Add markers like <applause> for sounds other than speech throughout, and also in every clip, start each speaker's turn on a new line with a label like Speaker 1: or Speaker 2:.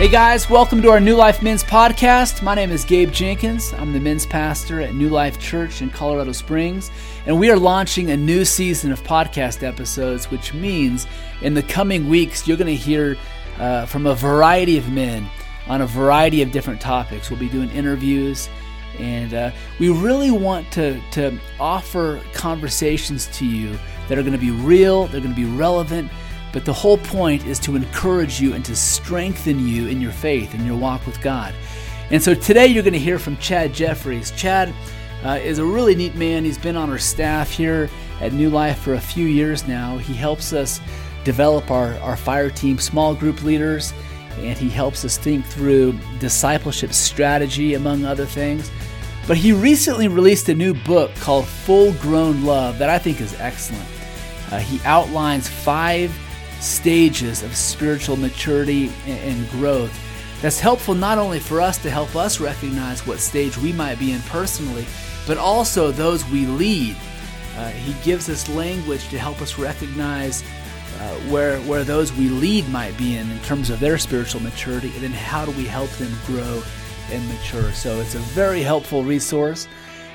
Speaker 1: Hey guys, welcome to our New Life Men's Podcast. My name is Gabe Jenkins. I'm the men's pastor at New Life Church in Colorado Springs, and we are launching a new season of podcast episodes, which means in the coming weeks you're going to hear uh, from a variety of men on a variety of different topics. We'll be doing interviews, and uh, we really want to, to offer conversations to you that are going to be real, they're going to be relevant but the whole point is to encourage you and to strengthen you in your faith and your walk with God. And so today you're going to hear from Chad Jeffries. Chad uh, is a really neat man. He's been on our staff here at New Life for a few years now. He helps us develop our, our fire team small group leaders, and he helps us think through discipleship strategy, among other things. But he recently released a new book called Full Grown Love that I think is excellent. Uh, he outlines five stages of spiritual maturity and growth. That's helpful not only for us to help us recognize what stage we might be in personally, but also those we lead. Uh, he gives us language to help us recognize uh, where, where those we lead might be in in terms of their spiritual maturity, and then how do we help them grow and mature. So it's a very helpful resource,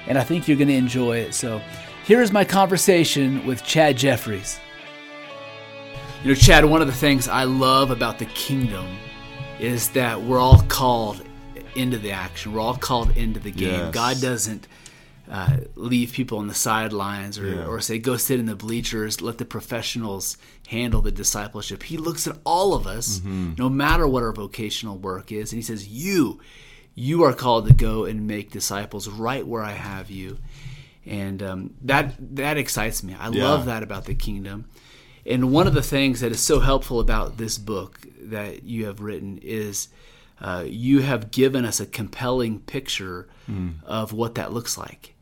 Speaker 1: and I think you're going to enjoy it. So here is my conversation with Chad Jeffries. You know, Chad, one of the things I love about the kingdom is that we're all called into the action. We're all called into the game. Yes. God doesn't uh, leave people on the sidelines or, yeah. or say, go sit in the bleachers, let the professionals handle the discipleship. He looks at all of us, mm-hmm. no matter what our vocational work is, and He says, You, you are called to go and make disciples right where I have you. And um, that that excites me. I yeah. love that about the kingdom. And one of the things that is so helpful about this book that you have written is uh, you have given us a compelling picture mm. of what that looks like.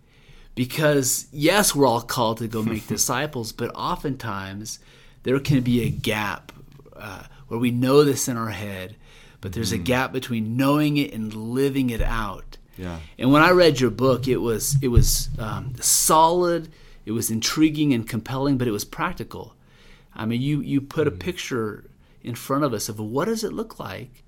Speaker 1: Because, yes, we're all called to go <laughs> make disciples, but oftentimes there can be a gap uh, where we know this in our head, but there's mm. a hmm. gap between knowing it and living it out.
Speaker 2: Yeah.
Speaker 1: And when I read your book, it was it was um, solid, it was intriguing and compelling, but it was practical. I mean, you you put a mm. picture in front of us of what does it look like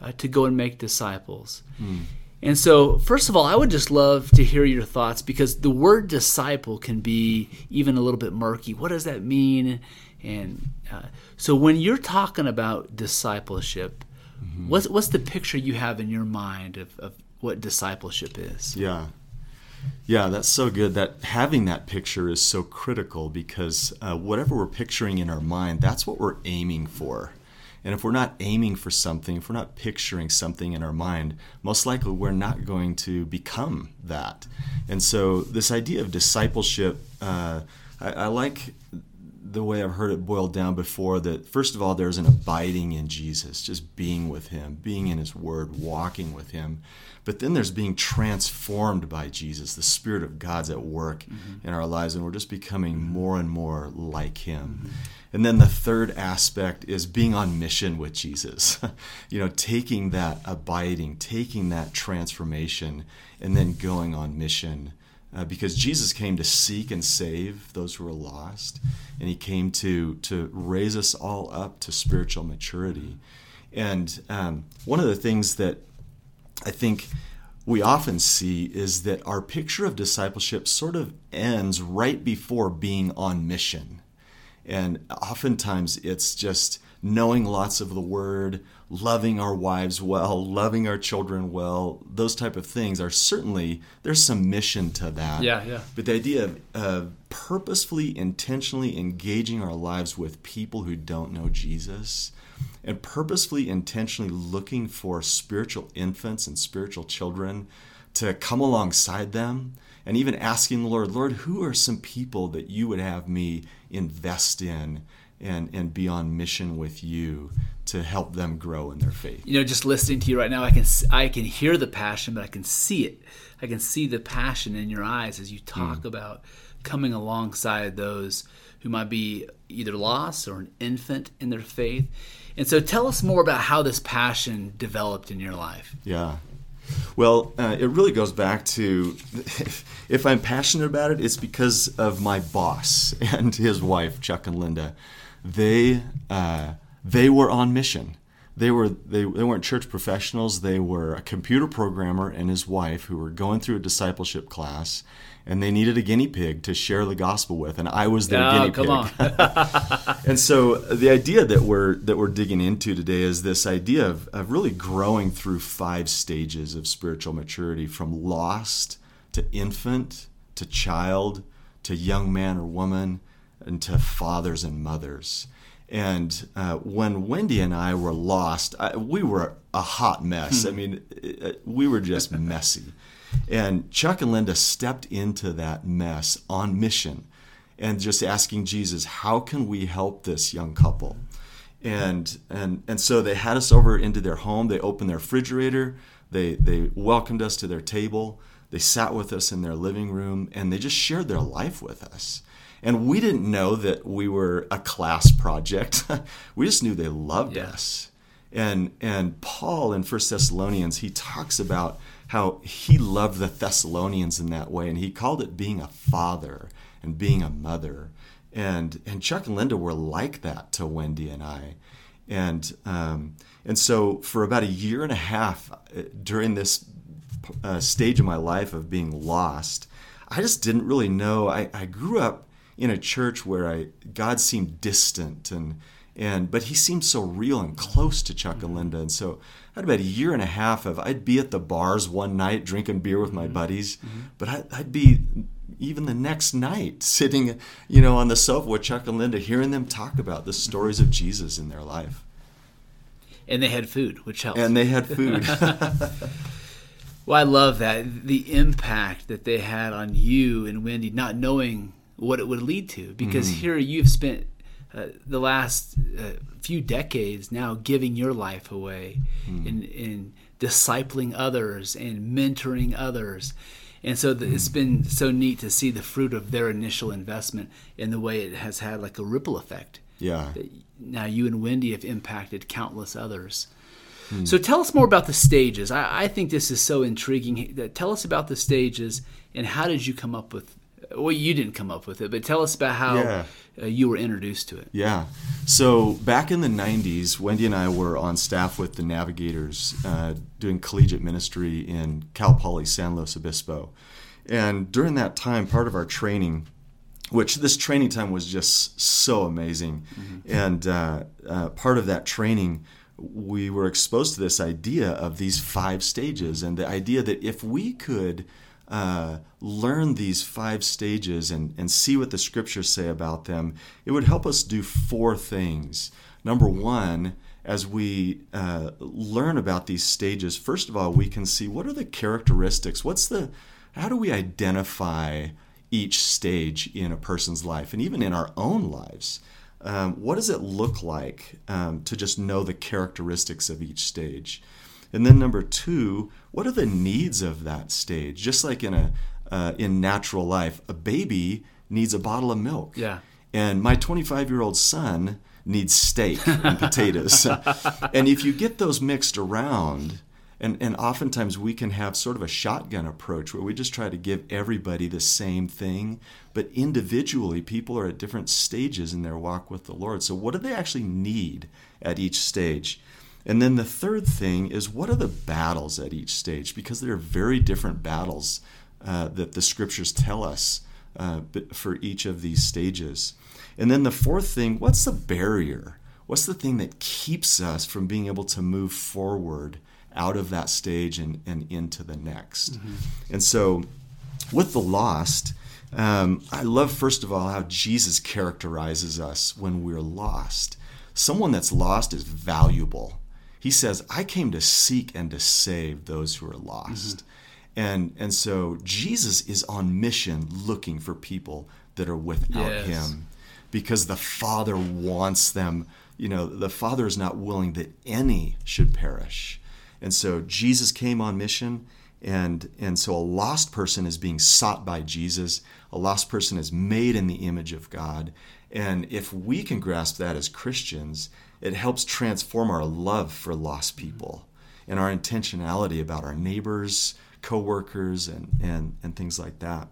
Speaker 1: uh, to go and make disciples. Mm. And so, first of all, I would just love to hear your thoughts because the word disciple can be even a little bit murky. What does that mean? And uh, so, when you're talking about discipleship, mm-hmm. what's what's the picture you have in your mind of, of what discipleship is?
Speaker 2: Yeah. Yeah, that's so good. That having that picture is so critical because uh, whatever we're picturing in our mind, that's what we're aiming for. And if we're not aiming for something, if we're not picturing something in our mind, most likely we're not going to become that. And so, this idea of discipleship, uh, I, I like the way I've heard it boiled down before that first of all, there's an abiding in Jesus, just being with Him, being in His Word, walking with Him. But then there's being transformed by Jesus. The Spirit of God's at work mm-hmm. in our lives, and we're just becoming more and more like Him. Mm-hmm. And then the third aspect is being on mission with Jesus. <laughs> you know, taking that abiding, taking that transformation, and then going on mission. Uh, because Jesus came to seek and save those who are lost, and He came to to raise us all up to spiritual maturity. And um, one of the things that I think we often see is that our picture of discipleship sort of ends right before being on mission. And oftentimes it's just knowing lots of the word, loving our wives well, loving our children well, those type of things are certainly there's some mission to that.
Speaker 1: Yeah, yeah.
Speaker 2: But the idea of uh, purposefully, intentionally engaging our lives with people who don't know Jesus and purposefully, intentionally looking for spiritual infants and spiritual children to come alongside them and even asking the Lord, Lord, who are some people that you would have me invest in and, and be on mission with you to help them grow in their faith?
Speaker 1: You know, just listening to you right now, I can I can hear the passion, but I can see it. I can see the passion in your eyes as you talk mm. about coming alongside those who might be either lost or an infant in their faith. And so tell us more about how this passion developed in your life.
Speaker 2: Yeah. Well, uh, it really goes back to if I'm passionate about it, it's because of my boss <laughs> and his wife, Chuck and Linda. They uh, they were on mission. they were they, they weren't church professionals. They were a computer programmer and his wife who were going through a discipleship class and they needed a guinea pig to share the gospel with and i was their
Speaker 1: Oh,
Speaker 2: guinea
Speaker 1: come
Speaker 2: pig. <laughs> <laughs> and so the idea that we're that we're digging into today is this idea of, of really growing through five stages of spiritual maturity from lost to infant to child to young man or woman and to fathers and mothers and uh, when Wendy and I were lost, I, we were a hot mess. I mean, it, it- we were just <laughs> messy. And Chuck and Linda stepped into that mess on mission and just asking Jesus, how can we help this young couple? And, and, and so they had us over into their home. They opened their refrigerator. They, they welcomed us to their table. They sat with us in their living room and they just shared their life with us. And we didn't know that we were a class project. <laughs> we just knew they loved
Speaker 1: Yeah.
Speaker 2: us. And and Paul in First Thessalonians, he talks about how he loved the Thessalonians in that way, and he called it being a father and being a mother. And and Chuck and Linda were like that to Wendy and I. And um, and so for about a year and a half uh, during this uh, stage of my life of being lost, I just didn't really know. I, I grew up in a church where I God seemed distant and and but he seemed so real and close to Chuck and mm-hmm. Linda. And so I had about a year and a half of I'd be at the bars one night drinking beer with my mm-hmm. buddies, mm-hmm. but I, I'd be even the next night <laughs> sitting, you know, on the sofa with Chuck and Linda, hearing them talk about the stories of Jesus in their life.
Speaker 1: And they had food, which helped.
Speaker 2: And they had food. <laughs> <laughs>
Speaker 1: Well, I love that the impact that they had on you and Wendy, not knowing what it would lead to. Because
Speaker 2: Mm-hmm.
Speaker 1: here you've spent uh, the last uh, few decades now giving your life away
Speaker 2: Mm.
Speaker 1: in, in discipling others and mentoring others. And so the, it's been so neat to see the fruit of their initial investment in the way it has had like a ripple effect.
Speaker 2: yeah.
Speaker 1: Now you and Wendy have impacted countless others. So tell us more about the stages. I, I think this is so intriguing. Tell us about the stages and how did you come up with? Well, you didn't come up with it, but tell us about how
Speaker 2: Yeah.
Speaker 1: uh, you were introduced to it.
Speaker 2: Yeah. So back in the 90s, Wendy and I were on staff with the Navigators uh, doing collegiate ministry in Cal Poly San Luis Obispo. And during that time, part of our training, which this training time was just so amazing, and uh, uh, part of that training, we were exposed to this idea of these five stages and the idea that if we could uh, learn these five stages and, and see what the scriptures say about them, it would help us do four things. Number one, as we uh, learn about these stages, first of all, we can see what are the characteristics, what's the, how do we identify each stage in a person's life and even in our own lives? Um, what does it look like um, to just know the characteristics of each stage? And then number two, what are the needs of that stage? Just like in a uh, in natural life, a baby needs a bottle of milk.
Speaker 1: Yeah.
Speaker 2: And my 25 year old son needs steak and potatoes. <laughs> and if you get those mixed around, and, and oftentimes we can have sort of a shotgun approach where we just try to give everybody the same thing, but individually people are at different stages in their walk with the Lord. So, what do they actually need at each stage? And then the third thing is what are the battles at each stage? Because there are very different battles uh, that the scriptures tell us uh, for each of these stages. And then the fourth thing what's the barrier? What's the thing that keeps us from being able to move forward out of that stage and, and into the next? And so with the lost, um, I love, first of all, how Jesus characterizes us when we're lost. Someone that's lost is valuable. He says, I came to seek and to save those who are lost. Mm-hmm. And, and so Jesus is on mission looking for people that are without
Speaker 1: Yes.
Speaker 2: him because the Father wants them. You know, the Father is not willing that any should perish. And so Jesus came on mission, and, and so a lost person is being sought by Jesus. A lost person is made in the image of God. And if we can grasp that as Christians, it helps transform our love for lost mm-hmm. people and our intentionality about our neighbors, coworkers, and, and, and things like that.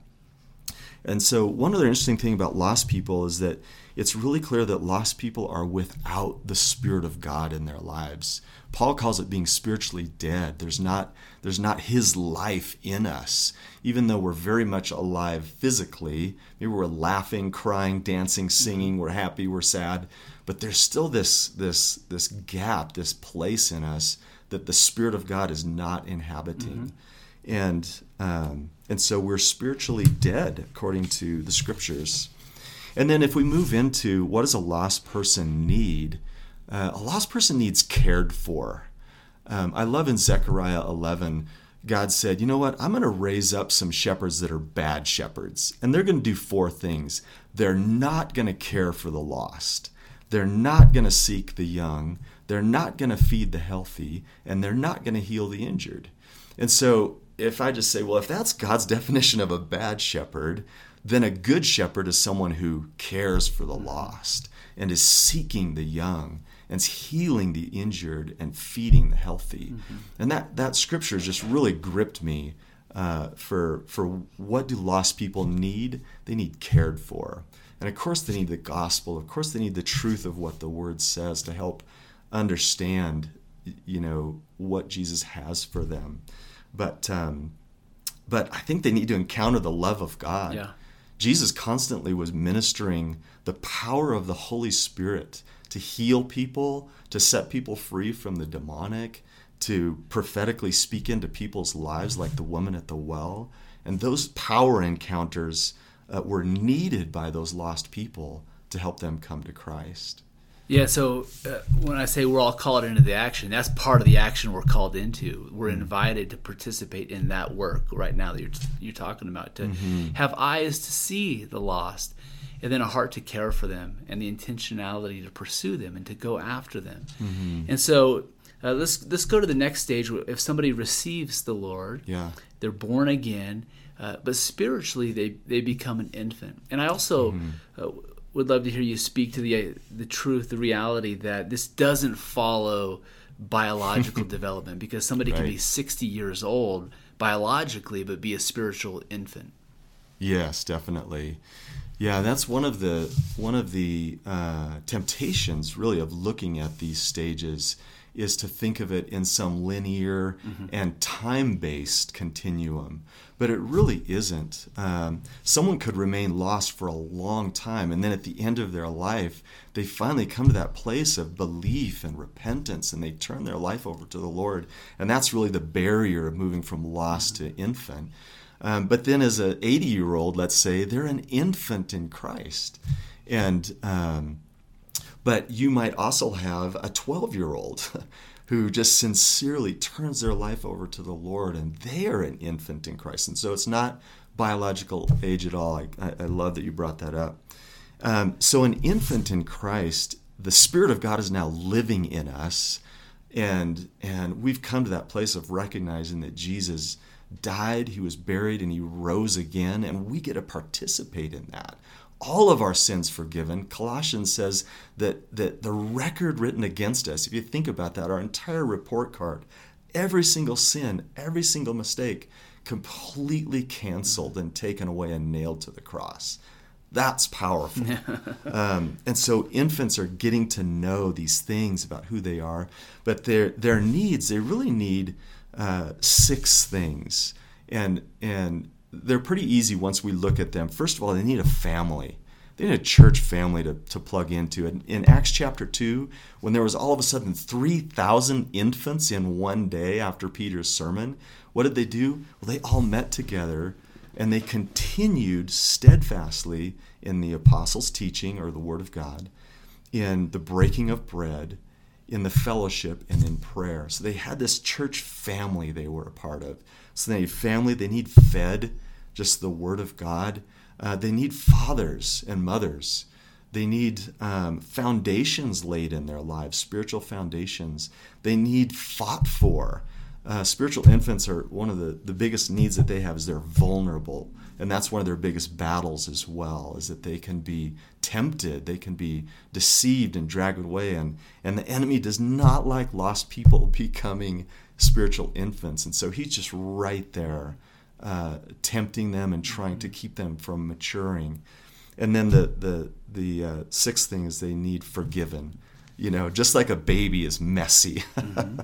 Speaker 2: And so, one other interesting thing about lost people is that it's really clear that lost people are without the Spirit of God in their lives. Paul calls it being spiritually dead. There's not, there's not his life in us, even though we're very much alive physically. Maybe we're laughing, crying, dancing, mm-hmm. singing, we're happy, we're sad, but there's still this, this, this gap, this place in us that the Spirit of God is not inhabiting. Mm-hmm. And, um, and so we're spiritually dead according to the scriptures. And then if we move into what does a lost person need? Uh, a lost person needs cared for. Um, I love in Zechariah 11, God said, You know what? I'm going to raise up some shepherds that are bad shepherds. And they're going to do four things. They're not going to care for the lost, they're not going to seek the young, they're not going to feed the healthy, and they're not going to heal the injured. And so, if I just say, Well, if that's God's <laughs> definition of a bad shepherd, then a good shepherd is someone who cares for the lost and is seeking the young and is healing the injured and feeding the healthy. Mm-hmm. And that, that scripture just really gripped me uh, for, for what do lost people need? They need cared for. And of course, they need the gospel. Of course, they need the truth of what the word says to help understand, you know, what Jesus has for them. But, um, but I think they need to encounter the love of God.
Speaker 1: Yeah
Speaker 2: Jesus constantly was ministering the power of the Holy Spirit to heal people, to set people free from the demonic, to prophetically speak into people's lives, like the woman at the well. And those power encounters uh, were needed by those lost people to help them come to Christ.
Speaker 1: Yeah, so uh, when I say we're all called into the action, that's part of the action we're called into. We're mm-hmm. invited to participate in that work right now that you're, you're talking about, to mm-hmm. have eyes to see the lost, and then a heart to care for them, and the intentionality to pursue them and to go after them. Mm-hmm. And so uh, let's let's go to the next stage. If somebody receives the Lord,
Speaker 2: yeah,
Speaker 1: they're born again, uh, but spiritually they they become an infant. And I also mm-hmm. uh, would love to hear you speak to the the truth, the reality that this doesn't follow biological <laughs> development because somebody right. can be 60 years old biologically but be a spiritual infant.
Speaker 2: Yes, definitely. Yeah, that's one of the one of the uh, temptations, really, of looking at these stages is to think of it in some linear mm-hmm. and time based continuum. But it really isn't. Um, someone could remain lost for a long time, and then at the end of their life, they finally come to that place of belief and repentance, and they turn their life over to the Lord. And that's really the barrier of moving from lost to infant. Um, but then, as an 80 year old, let's say, they're an infant in Christ. And um, but you might also have a 12 year old <laughs> who just sincerely turns their life over to the Lord and they are an infant in Christ. And so it's not biological age at all. I, I love that you brought that up. Um, so, an infant in Christ, the Spirit of God is now living in us. And, and we've come to that place of recognizing that Jesus died, he was buried, and he rose again, and we get to participate in that all of our sins forgiven. Colossians says that, that the record written against us, if you think about that, our entire report card, every single sin, every single mistake, completely canceled and taken away and nailed to the cross. That's powerful. <laughs> um, and so infants are getting to know these things about who they are, but their their needs they really need uh, six things, and and they're pretty easy once we look at them. First of all, they need a family. They need a church family to, to plug into. In, in Acts chapter 2, when there was all of a sudden 3,000 infants in one day after Peter's sermon, what did they do? Well, they all met together and they continued steadfastly in the apostles' teaching or the Word of God, in the breaking of bread, in the fellowship, and in prayer. So they had this church family they were a part of. So they need family, they need fed, just the Word of God. Uh, they need fathers and mothers. They need um, foundations laid in their lives, spiritual foundations. They need fought for. Uh, spiritual infants are one of the, the biggest needs that they have is they're vulnerable and that's one of their biggest battles as well is that they can be tempted they can be deceived and dragged away and, and the enemy does not like lost people <laughs> becoming spiritual infants and so he's just right there uh, tempting them and trying to keep them from maturing. And then the the the uh, sixth thing is they need forgiven. You know, just like a baby is messy, <laughs> mm-hmm.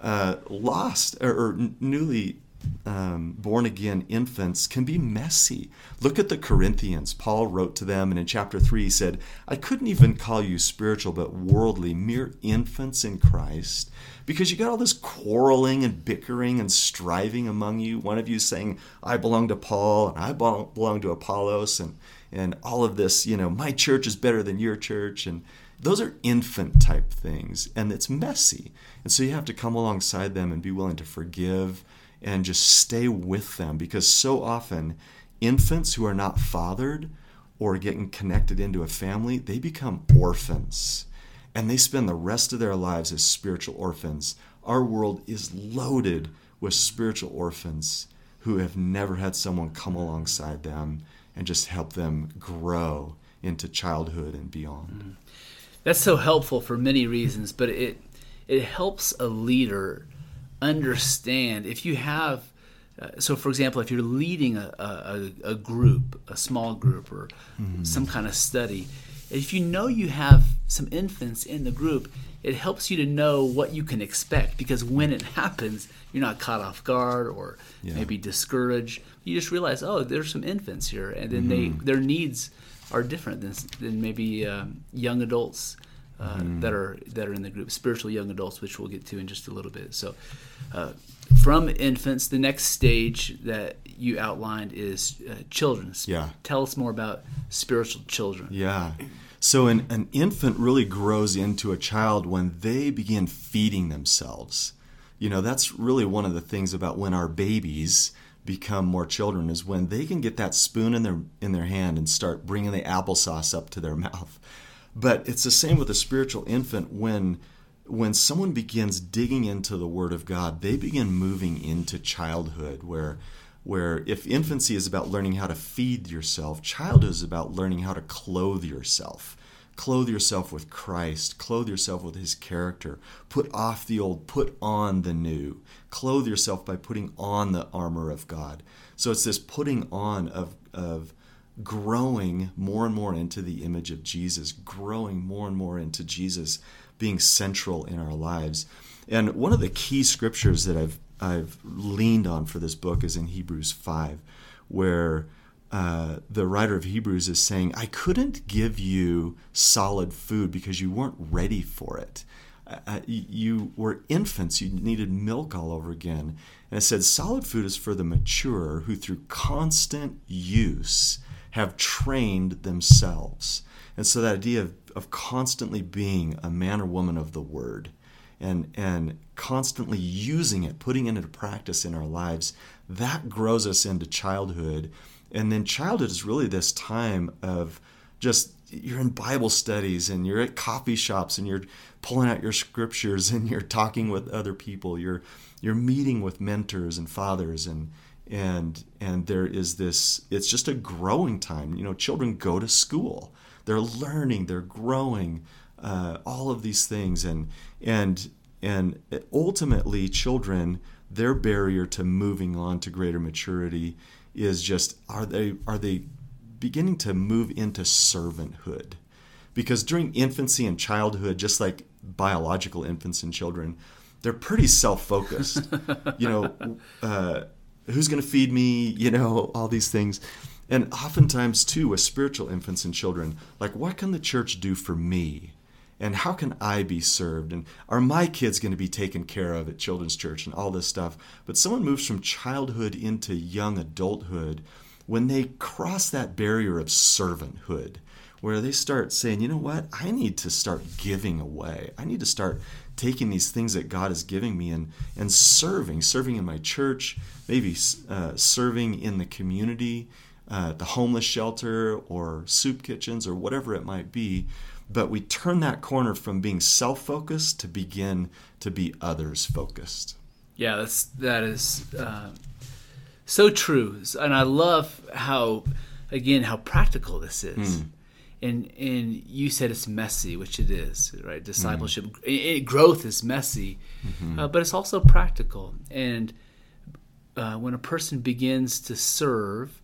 Speaker 2: uh, lost or, or newly um, born again infants can be messy. Look at the Corinthians. Paul wrote to them, and in chapter 3, he said, I couldn't even call you spiritual, but worldly, mere infants in Christ, because you got all this quarreling and bickering and striving among you. One of you saying, I belong to Paul, and I belong to Apollos, and, and all of this, you know, my church is better than your church. And those are infant type things, and it's messy. And so you have to come alongside them and be willing to forgive and just stay with them because so often infants who are not fathered or getting connected into a family, they become orphans and they spend the rest of their lives as spiritual orphans. Our world is loaded with spiritual orphans who have never had someone come alongside them and just help them grow into childhood and beyond. Mm-hmm.
Speaker 1: That's so helpful for many reasons, but it it helps a leader understand if you have uh, so for example if you're leading a, a, a group a small group or mm-hmm. some kind of study if you know you have some infants in the group it helps you to know what you can expect because when it <laughs> happens you're not caught off guard or yeah. maybe discouraged you just realize oh there's some infants here and then mm-hmm. they their needs are different than, than maybe um, young adults uh, mm. that are that are in the group, spiritual young adults, which we'll get to in just a little bit. So, uh, from infants, the next stage that you outlined is uh, children.
Speaker 2: Yeah.
Speaker 1: Tell us more about spiritual children.
Speaker 2: Yeah. So, an, an infant really grows into a child when they begin feeding themselves. You know, that's really one of the things about when our babies become more children is when they can get that spoon in their in their hand and start bringing the applesauce up to their <laughs> mouth but it's the same with a spiritual infant when when someone begins digging into the word of God, they begin moving into childhood where where if infancy is about learning how to feed yourself, childhood is about learning how to clothe yourself. Clothe yourself with Christ, clothe yourself with his character. Put off the old, put on the new. Clothe yourself by putting on the armor of God. So it's this putting on of of growing more and more into the image of Jesus, growing more and more into Jesus being central in our lives. And one of the key scriptures that I've I've leaned on for this book is in Hebrews 5, where uh, the writer of Hebrews is saying, I couldn't give you solid food because you weren't ready for it. Uh you were infants, you needed milk all over again. And it said, solid food is for the mature who, through constant use, have trained themselves. And so that idea of, of constantly being a man or woman of the word and, and constantly using it, putting it into practice in our lives, that grows us into childhood. And then childhood is really this time of just you're in Bible studies and you're at coffee shops and you're pulling out your scriptures and you're talking with other people. You're you're meeting with mentors and fathers and and and there is this it's just a growing time. You know children go to school. They're learning they're growing uh, all of these things. And and and ultimately children their barrier to moving on to greater maturity is just are they are they beginning to move into servanthood? Because during infancy and childhood just like biological infants and children they're pretty self-focused. <laughs> You know uh, who's going to feed me, you know, all these things. And oftentimes, too, with spiritual infants and children, like, what can the church do for me? And how can I be served? And are my kids going to be taken care of at children's church and all this stuff? But someone moves from childhood into young adulthood when they cross that barrier of servanthood, where they start saying, you know what, I need to start giving away. I need to start taking these things that God is giving me and, and serving, serving in my church, maybe uh, serving in the community, uh, the homeless shelter or soup kitchens or whatever it might be. But we turn that corner from being self focused to begin to be others focused.
Speaker 1: Yeah, that's, that is uh, so true. And I love how, again, how practical this is. Mm and and you said it's messy, which it is, right? Discipleship, mm-hmm. it, growth is messy, mm-hmm. uh, but it's also practical. And uh, when a person begins to serve,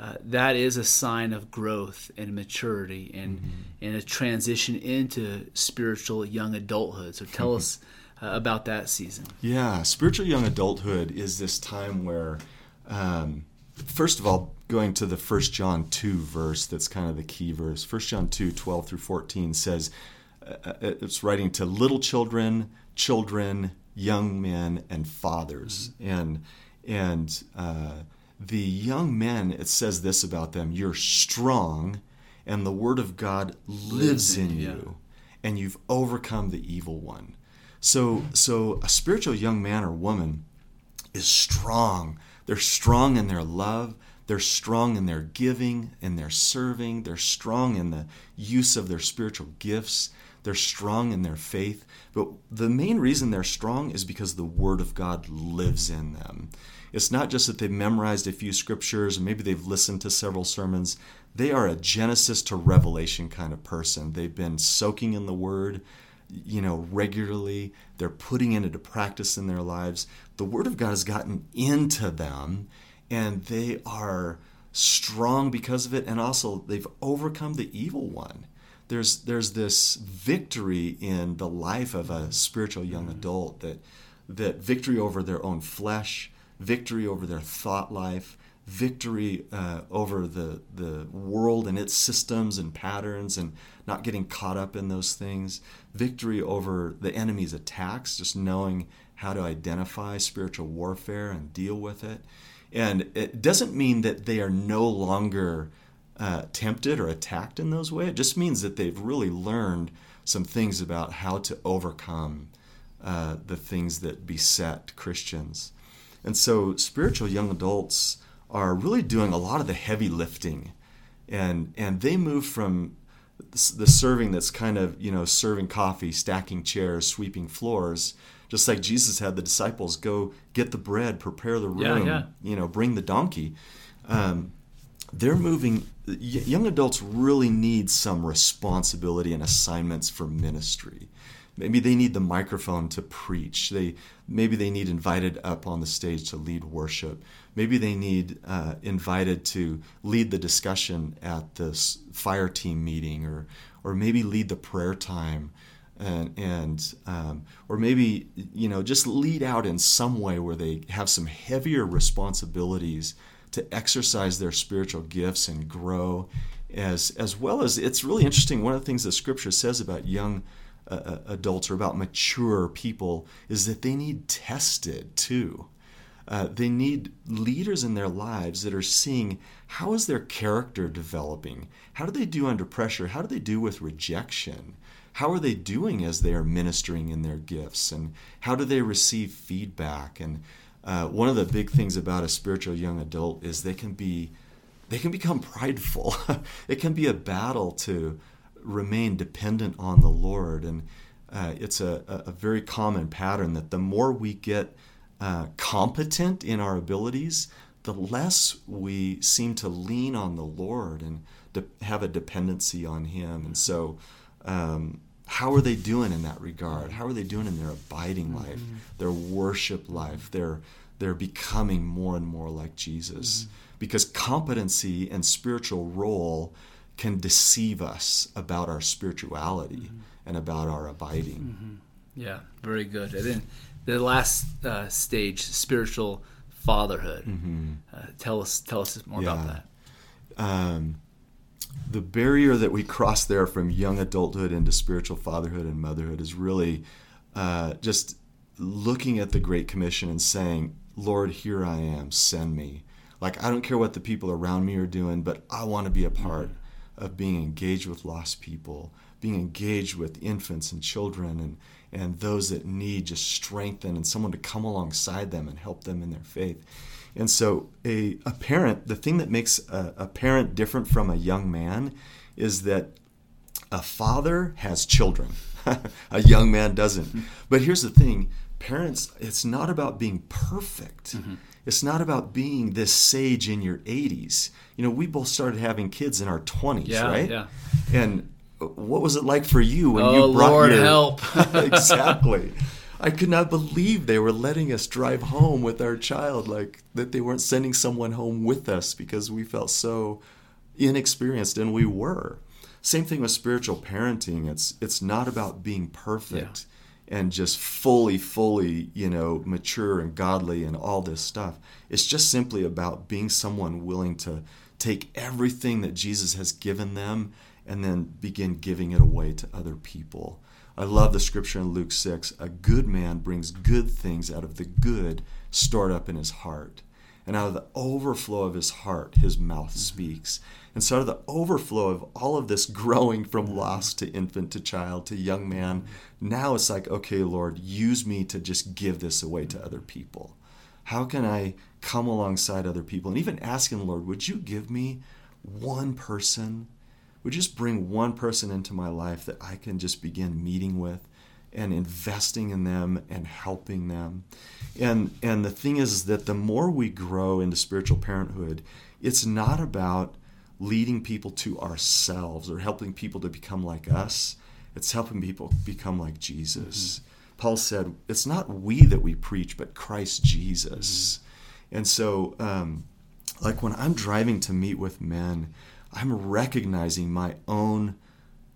Speaker 1: uh, that is a sign of growth and maturity and mm-hmm. and a transition into spiritual young adulthood. So tell us uh, about that season.
Speaker 2: Yeah, spiritual young adulthood is this time where, um, first of all, going to the First John two verse, that's kind of the key verse. First John 2, 12 through fourteen says, uh, uh, it's writing to little children, children, young men, and fathers, mm-hmm. and and uh, the young men, it says this about them you're strong, and the word of God lives in yeah. you, and you've overcome the evil one. So, so a spiritual young man or woman is strong. They're strong in their love. They're strong in their giving, in their serving. They're strong in the use of their spiritual gifts. They're strong in their faith. But the main reason they're strong is because the Word of God lives in them. It's not just that they've memorized a few scriptures and maybe they've listened to several sermons. They are a Genesis to Revelation kind of person. They've been soaking in the Word, you know, regularly. They're putting it into practice in their lives. The Word of God has gotten into them, and they are strong because of it, and also they've overcome the evil one. There's there's this victory in the life of a spiritual young mm-hmm. adult that that victory over their own flesh, victory over their thought life, victory uh, over the, the world and its systems and patterns and not getting caught up in those things, victory over the enemy's attacks, just knowing how to identify spiritual warfare and deal with it. And it doesn't mean that they are no longer uh, tempted or attacked in those ways. It just means that they've really learned some things about how to overcome uh, the things that beset Christians. And so spiritual young adults are really doing a lot of the heavy lifting. And, and they move from the serving that's kind of, you know, serving coffee, stacking chairs, sweeping floors, just like Jesus had the disciples go get the bread, prepare the room, yeah, yeah. you know, bring the donkey. Um, they're moving, young adults really need some responsibility and assignments for ministry. Maybe they need the microphone to preach. They maybe they need invited up on the stage to lead worship. Maybe they need uh, invited to lead the discussion at this fire team meeting, or or maybe lead the prayer time, and and um, or maybe you know just lead out in some way where they have some heavier responsibilities to exercise their spiritual gifts and grow as as well as it's really interesting one of the things the scripture says about young uh, adults or about mature people is that they need tested too. Uh, they need leaders in their lives that are seeing how is their character developing? How do they do under pressure? How do they do with rejection? How are they doing as they are ministering in their gifts? And how do they receive feedback? And uh, one of the big things about a spiritual young adult is they can be they can become prideful. <laughs> it can be a battle to remain dependent on the Lord. And uh, it's a, a, very common pattern that the more we get uh, competent in our abilities, the less we seem to lean on the Lord and de- have a dependency on Him. And so, um, how are they doing in that regard? How are they doing in their abiding life, mm-hmm. their worship life, their they're becoming more and more like Jesus? Mm-hmm. Because competency and spiritual role can deceive us about our spirituality mm-hmm. and about our abiding.
Speaker 1: Mm-hmm. Yeah, very good. And then the last uh, stage, spiritual fatherhood. Mm-hmm. Uh, tell us, tell us more yeah. about that. Um,
Speaker 2: the barrier that we <laughs> cross there from young adulthood into spiritual fatherhood and motherhood is really uh, just looking at the Great Commission and saying, Lord, here I am, send me. Like, I don't care what the people around me are doing, but I want to be a part mm-hmm of being engaged with lost people, being engaged with infants and children and, and those that need just strengthen and someone to come alongside them and help them in their faith. And so, a, a parent, the thing that makes a, a parent different from a young man is that a father has children, <laughs> a young man doesn't. But here's the thing parents, it's not about being perfect. Mm-hmm. It's not about being this sage in your 80s. You know, we both started having kids in our 20s,
Speaker 1: yeah,
Speaker 2: right?
Speaker 1: Yeah.
Speaker 2: And what was it like for you when
Speaker 1: oh,
Speaker 2: you brought
Speaker 1: Lord
Speaker 2: your
Speaker 1: help? <laughs>
Speaker 2: exactly. I could not believe they were letting us drive home with our child, like that they weren't sending someone home with us because we felt so inexperienced, and we were. Same thing with spiritual parenting. It's it's not about being perfect yeah. and just fully, fully, you know, mature and godly and all this stuff. It's just simply about being someone willing to take everything that Jesus has given them and then begin giving it away to other people. I love the scripture in Luke 6 a good man brings good things out of the good stored up in his heart. And out of the overflow of his heart, his mouth mm-hmm. speaks. And so, out of the overflow of all of this growing from mm-hmm. lost to infant to child to young man, now it's like, okay, Lord, use me to just give this away to other mm-hmm. people. How can I come alongside other people? And even asking, Lord, would you give me one person would just bring one person into my life that I can just begin meeting with and investing in them and helping them. And and the thing is that the more we grow into spiritual parenthood, it's not about leading people to ourselves or helping people to become like us. It's helping people become like Jesus. Mm-hmm. Paul said, "It's not we that we preach, but Christ Jesus." Mm-hmm. And so, um, like when I'm driving to meet with men, I'm recognizing my own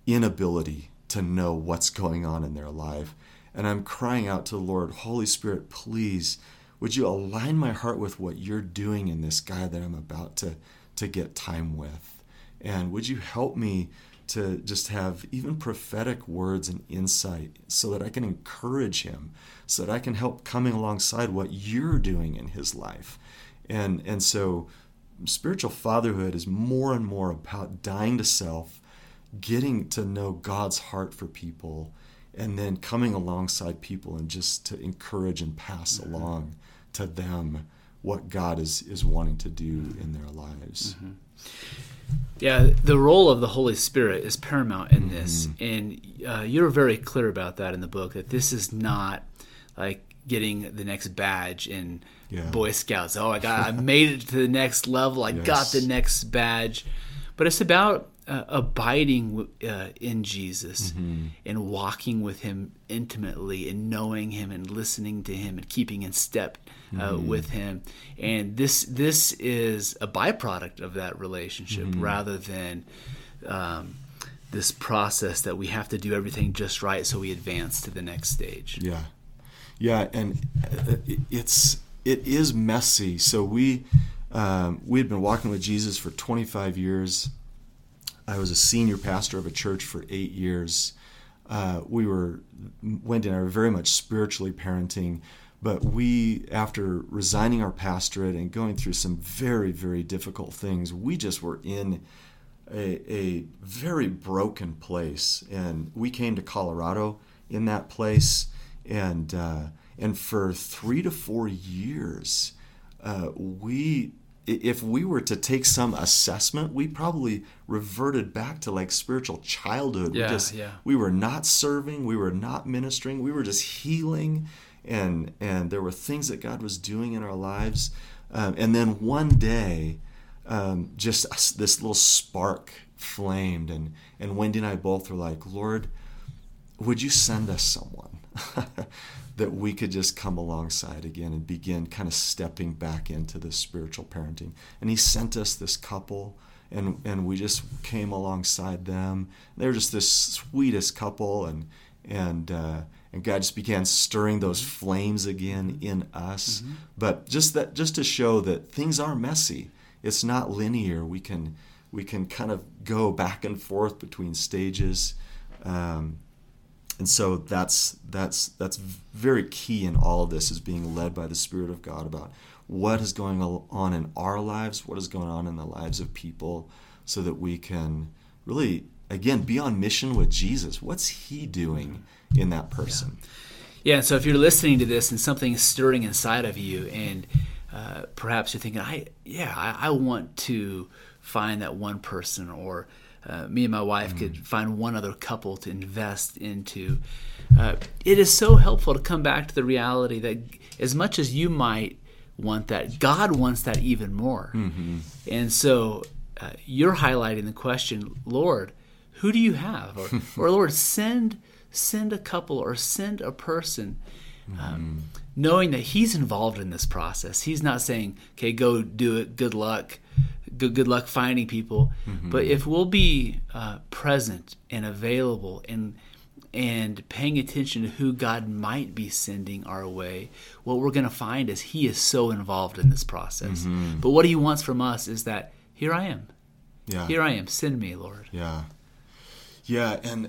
Speaker 2: inability to know what's going on in their life. And I'm crying out to the Lord, Holy Spirit, please, would you align my heart with what you're doing in this guy that I'm about to, to get time with? And would you help me to just have even prophetic words and insight so that I can encourage him, so that I can help coming alongside what you're doing in his life? And, and so spiritual fatherhood is more and more about dying to self, getting to know God's heart for people, and then coming alongside people and just to encourage and pass mm-hmm. along to them what God is is wanting to do in their lives.
Speaker 1: Mm-hmm. Yeah, the role of the Holy Spirit is paramount in mm-hmm. this, and uh, you're very clear about that in the book. That this is not like getting the next badge in yeah. Boy Scouts. Oh, I got, I made it to the next level. I yes. got the next badge. But it's about uh, abiding uh, in Jesus mm-hmm. and walking with Him intimately and knowing Him and listening to Him and keeping in step uh, mm-hmm. with Him. And this this is a byproduct of that relationship mm-hmm. rather than. Um, this process that we have to do everything just right so we advance to the next stage.
Speaker 2: Yeah, yeah, and uh, it's it is messy. So we um, we had been walking with Jesus for 25 years. I was a senior pastor of a church for eight years. Uh, we were Wendy and I were very much spiritually parenting, but we, after resigning our pastorate and going through some very very difficult things, we just were in a, a very broken place, and we came to Colorado in that place and uh, and for three to four years, uh, we if we were to take some assessment, we probably reverted back to like spiritual childhood.
Speaker 1: Yeah,
Speaker 2: we just
Speaker 1: yeah.
Speaker 2: we were not serving, we were not ministering, we were just healing, and and there were things that God was doing in our lives. Um, and then one day, um, just this little spark flamed, and and Wendy and I both were like, Lord, would you send us someone? <laughs> that we could just come alongside again and begin kind of stepping back into this spiritual parenting. And he sent us this couple and and we just came alongside them. They were just this sweetest couple and and uh, and God just began stirring those flames again in us. Mm-hmm. But just that just to show that things are messy. It's not linear. We can we can kind of go back and forth between stages. Um, and so that's that's that's very key in all of this is being led by the spirit of god about what is going on in our lives what is going on in the lives of people so that we can really again be on mission with jesus. What's he doing in that person?
Speaker 1: Yeah, yeah so if you're listening to this and something is stirring inside of you and uh, perhaps you're thinking i yeah I, I want to find that one person or uh, me and my wife mm. could find one other couple to invest into. Uh, it is so helpful to come back to the reality that as much as you might want that, God wants that even more. Mm-hmm. And so uh, you're highlighting the question, Lord, who do you have? Or, <laughs> or Lord, send send a couple or send a person Um, knowing that he's involved in this process. He's not saying, "Okay, go do it. Good luck. Good good luck finding people." But if we'll be uh, present and available and and paying attention to who God might be sending our way, what we're going to find is He is so involved in this process. But what He wants from us is that here I am,
Speaker 2: Yeah.
Speaker 1: here I am, send me, Lord.
Speaker 2: Yeah. Yeah, and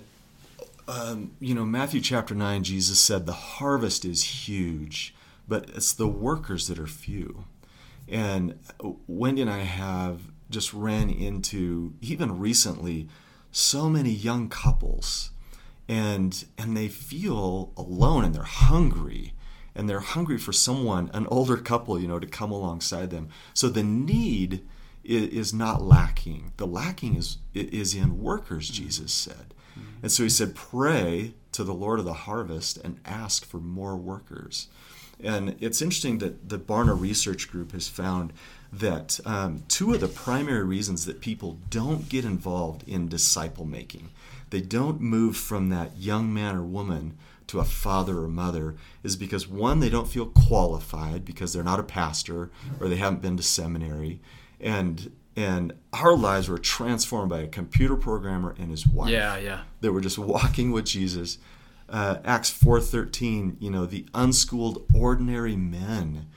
Speaker 2: um, you know, Matthew chapter 9, Jesus said, The harvest is huge, but it's the workers that are few. And Wendy and I have just ran into, even recently, so many young couples. And, and they feel alone and they're hungry and they're hungry for someone, an older couple, you know, to come alongside them. So the need is not lacking. The lacking is is in workers, mm-hmm. Jesus said. Mm-hmm. And so he said, pray to the Lord of the harvest and ask for more workers. And it's interesting that the Barna Research Group has found that um, two of the primary reasons that people don't get involved in disciple making, they don't move from that young man or woman to a father or mother, is because one, they don't feel qualified because they're not a pastor or they haven't been to seminary. And and our lives were transformed by a computer programmer and his wife
Speaker 1: Yeah, yeah.
Speaker 2: They were just walking with Jesus. Uh, Acts four thirteen, you know, the unschooled ordinary men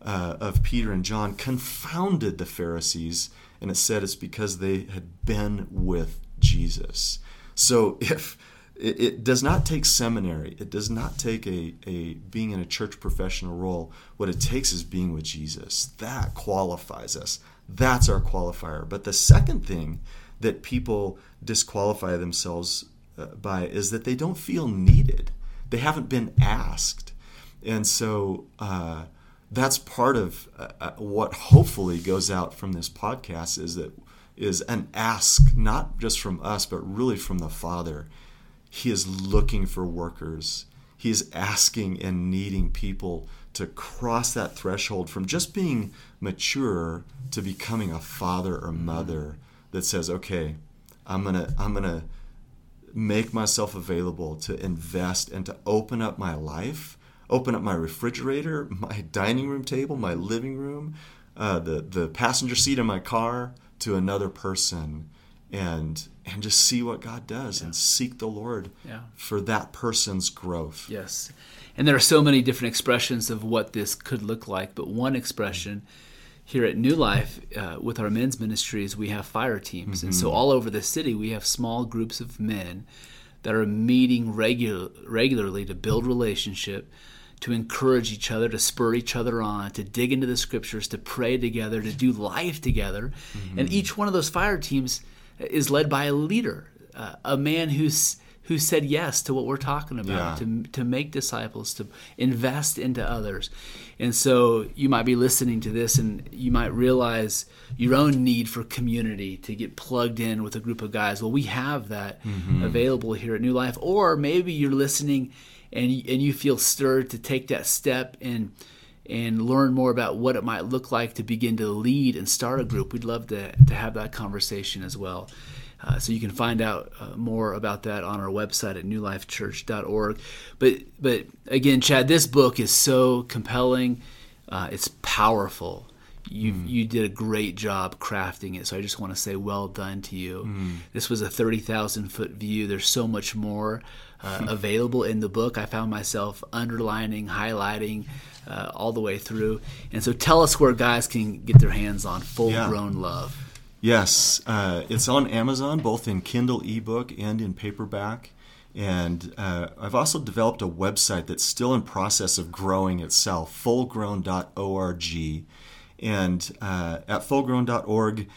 Speaker 2: uh, of Peter and John confounded the Pharisees, and it said it's because they had been with Jesus. So if it, it does not take seminary, it does not take a, a being in a church professional role. What it takes is being with Jesus. That qualifies us. That's our qualifier. But the second thing that people disqualify themselves by is that they don't feel needed. They haven't been asked. And so uh, that's part of uh, uh, what hopefully goes out from this podcast is that is an ask not just from us but really from the Father. He is looking for workers. He is asking and needing people to cross that threshold from just being mature to becoming a father or mother that says, "Okay, I'm to I'm to make myself available to invest and to open up my life, open up my refrigerator, <laughs> my dining room table, my living room, uh, the the passenger seat of my car to another person, and and just see what God does and seek the Lord
Speaker 1: Yeah.
Speaker 2: for that person's growth.
Speaker 1: Yes. And there are so many different expressions of what this could look like, but one expression here at New Life uh, with our men's ministries, we have fire teams. And so all over the city, we have small groups of men that are meeting regular, regularly to build relationship, to encourage each other, to spur each other on, to dig into the scriptures, to pray together, to do life together. And each one of those fire teams is led by a leader, uh, a man who's who said yes to what we're talking about,
Speaker 2: Yeah.
Speaker 1: to to make disciples, to invest into others. And so you might be listening to this and you might realize your own need for community to get plugged in with a group of guys. Well, we have that mm-hmm. available here at New Life. Or maybe you're listening and you, and you feel stirred to take that step and and learn more about what it might look like to begin to lead and start a group. We'd love to, to have that conversation as well. Uh, so you can find out uh, more about that on our website at newlifechurch.org. But but again, Chad, this book is so compelling. Uh, it's powerful. You you did a great job crafting it. So I just want to say well done to you. This was a thirty thousand foot view. There's so much more uh, available in the book. I found myself underlining, highlighting uh, all the way through. And so tell us where guys can get their hands on Full
Speaker 2: Yeah.
Speaker 1: Grown Love.
Speaker 2: Yes, uh, it's on Amazon, both in Kindle ebook and in paperback. And uh, I've also developed a website that's still in process of growing itself, fullgrown.org. And uh, at fullgrown.org,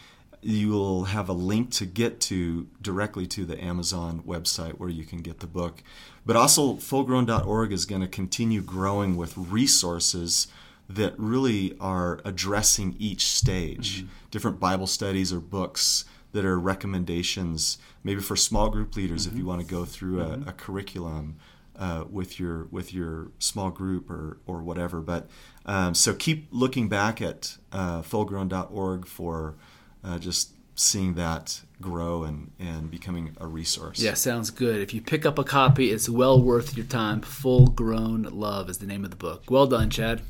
Speaker 2: you will have a link to get to directly to the Amazon website where you can get the book. But also, fullgrown.org is going to continue growing with resources that really are addressing each stage. Different Bible studies or books that are recommendations, maybe for small group leaders if you want to go through a, a curriculum uh, with your with your small group or or whatever. But um, so keep looking back at uh, fullgrown.org for uh, just seeing that grow and, and becoming a resource.
Speaker 1: Yeah, sounds good. If you pick up a copy, it's well worth your time. Full Grown Love is the name of the book. Well done, Chad.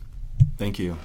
Speaker 2: Thank you.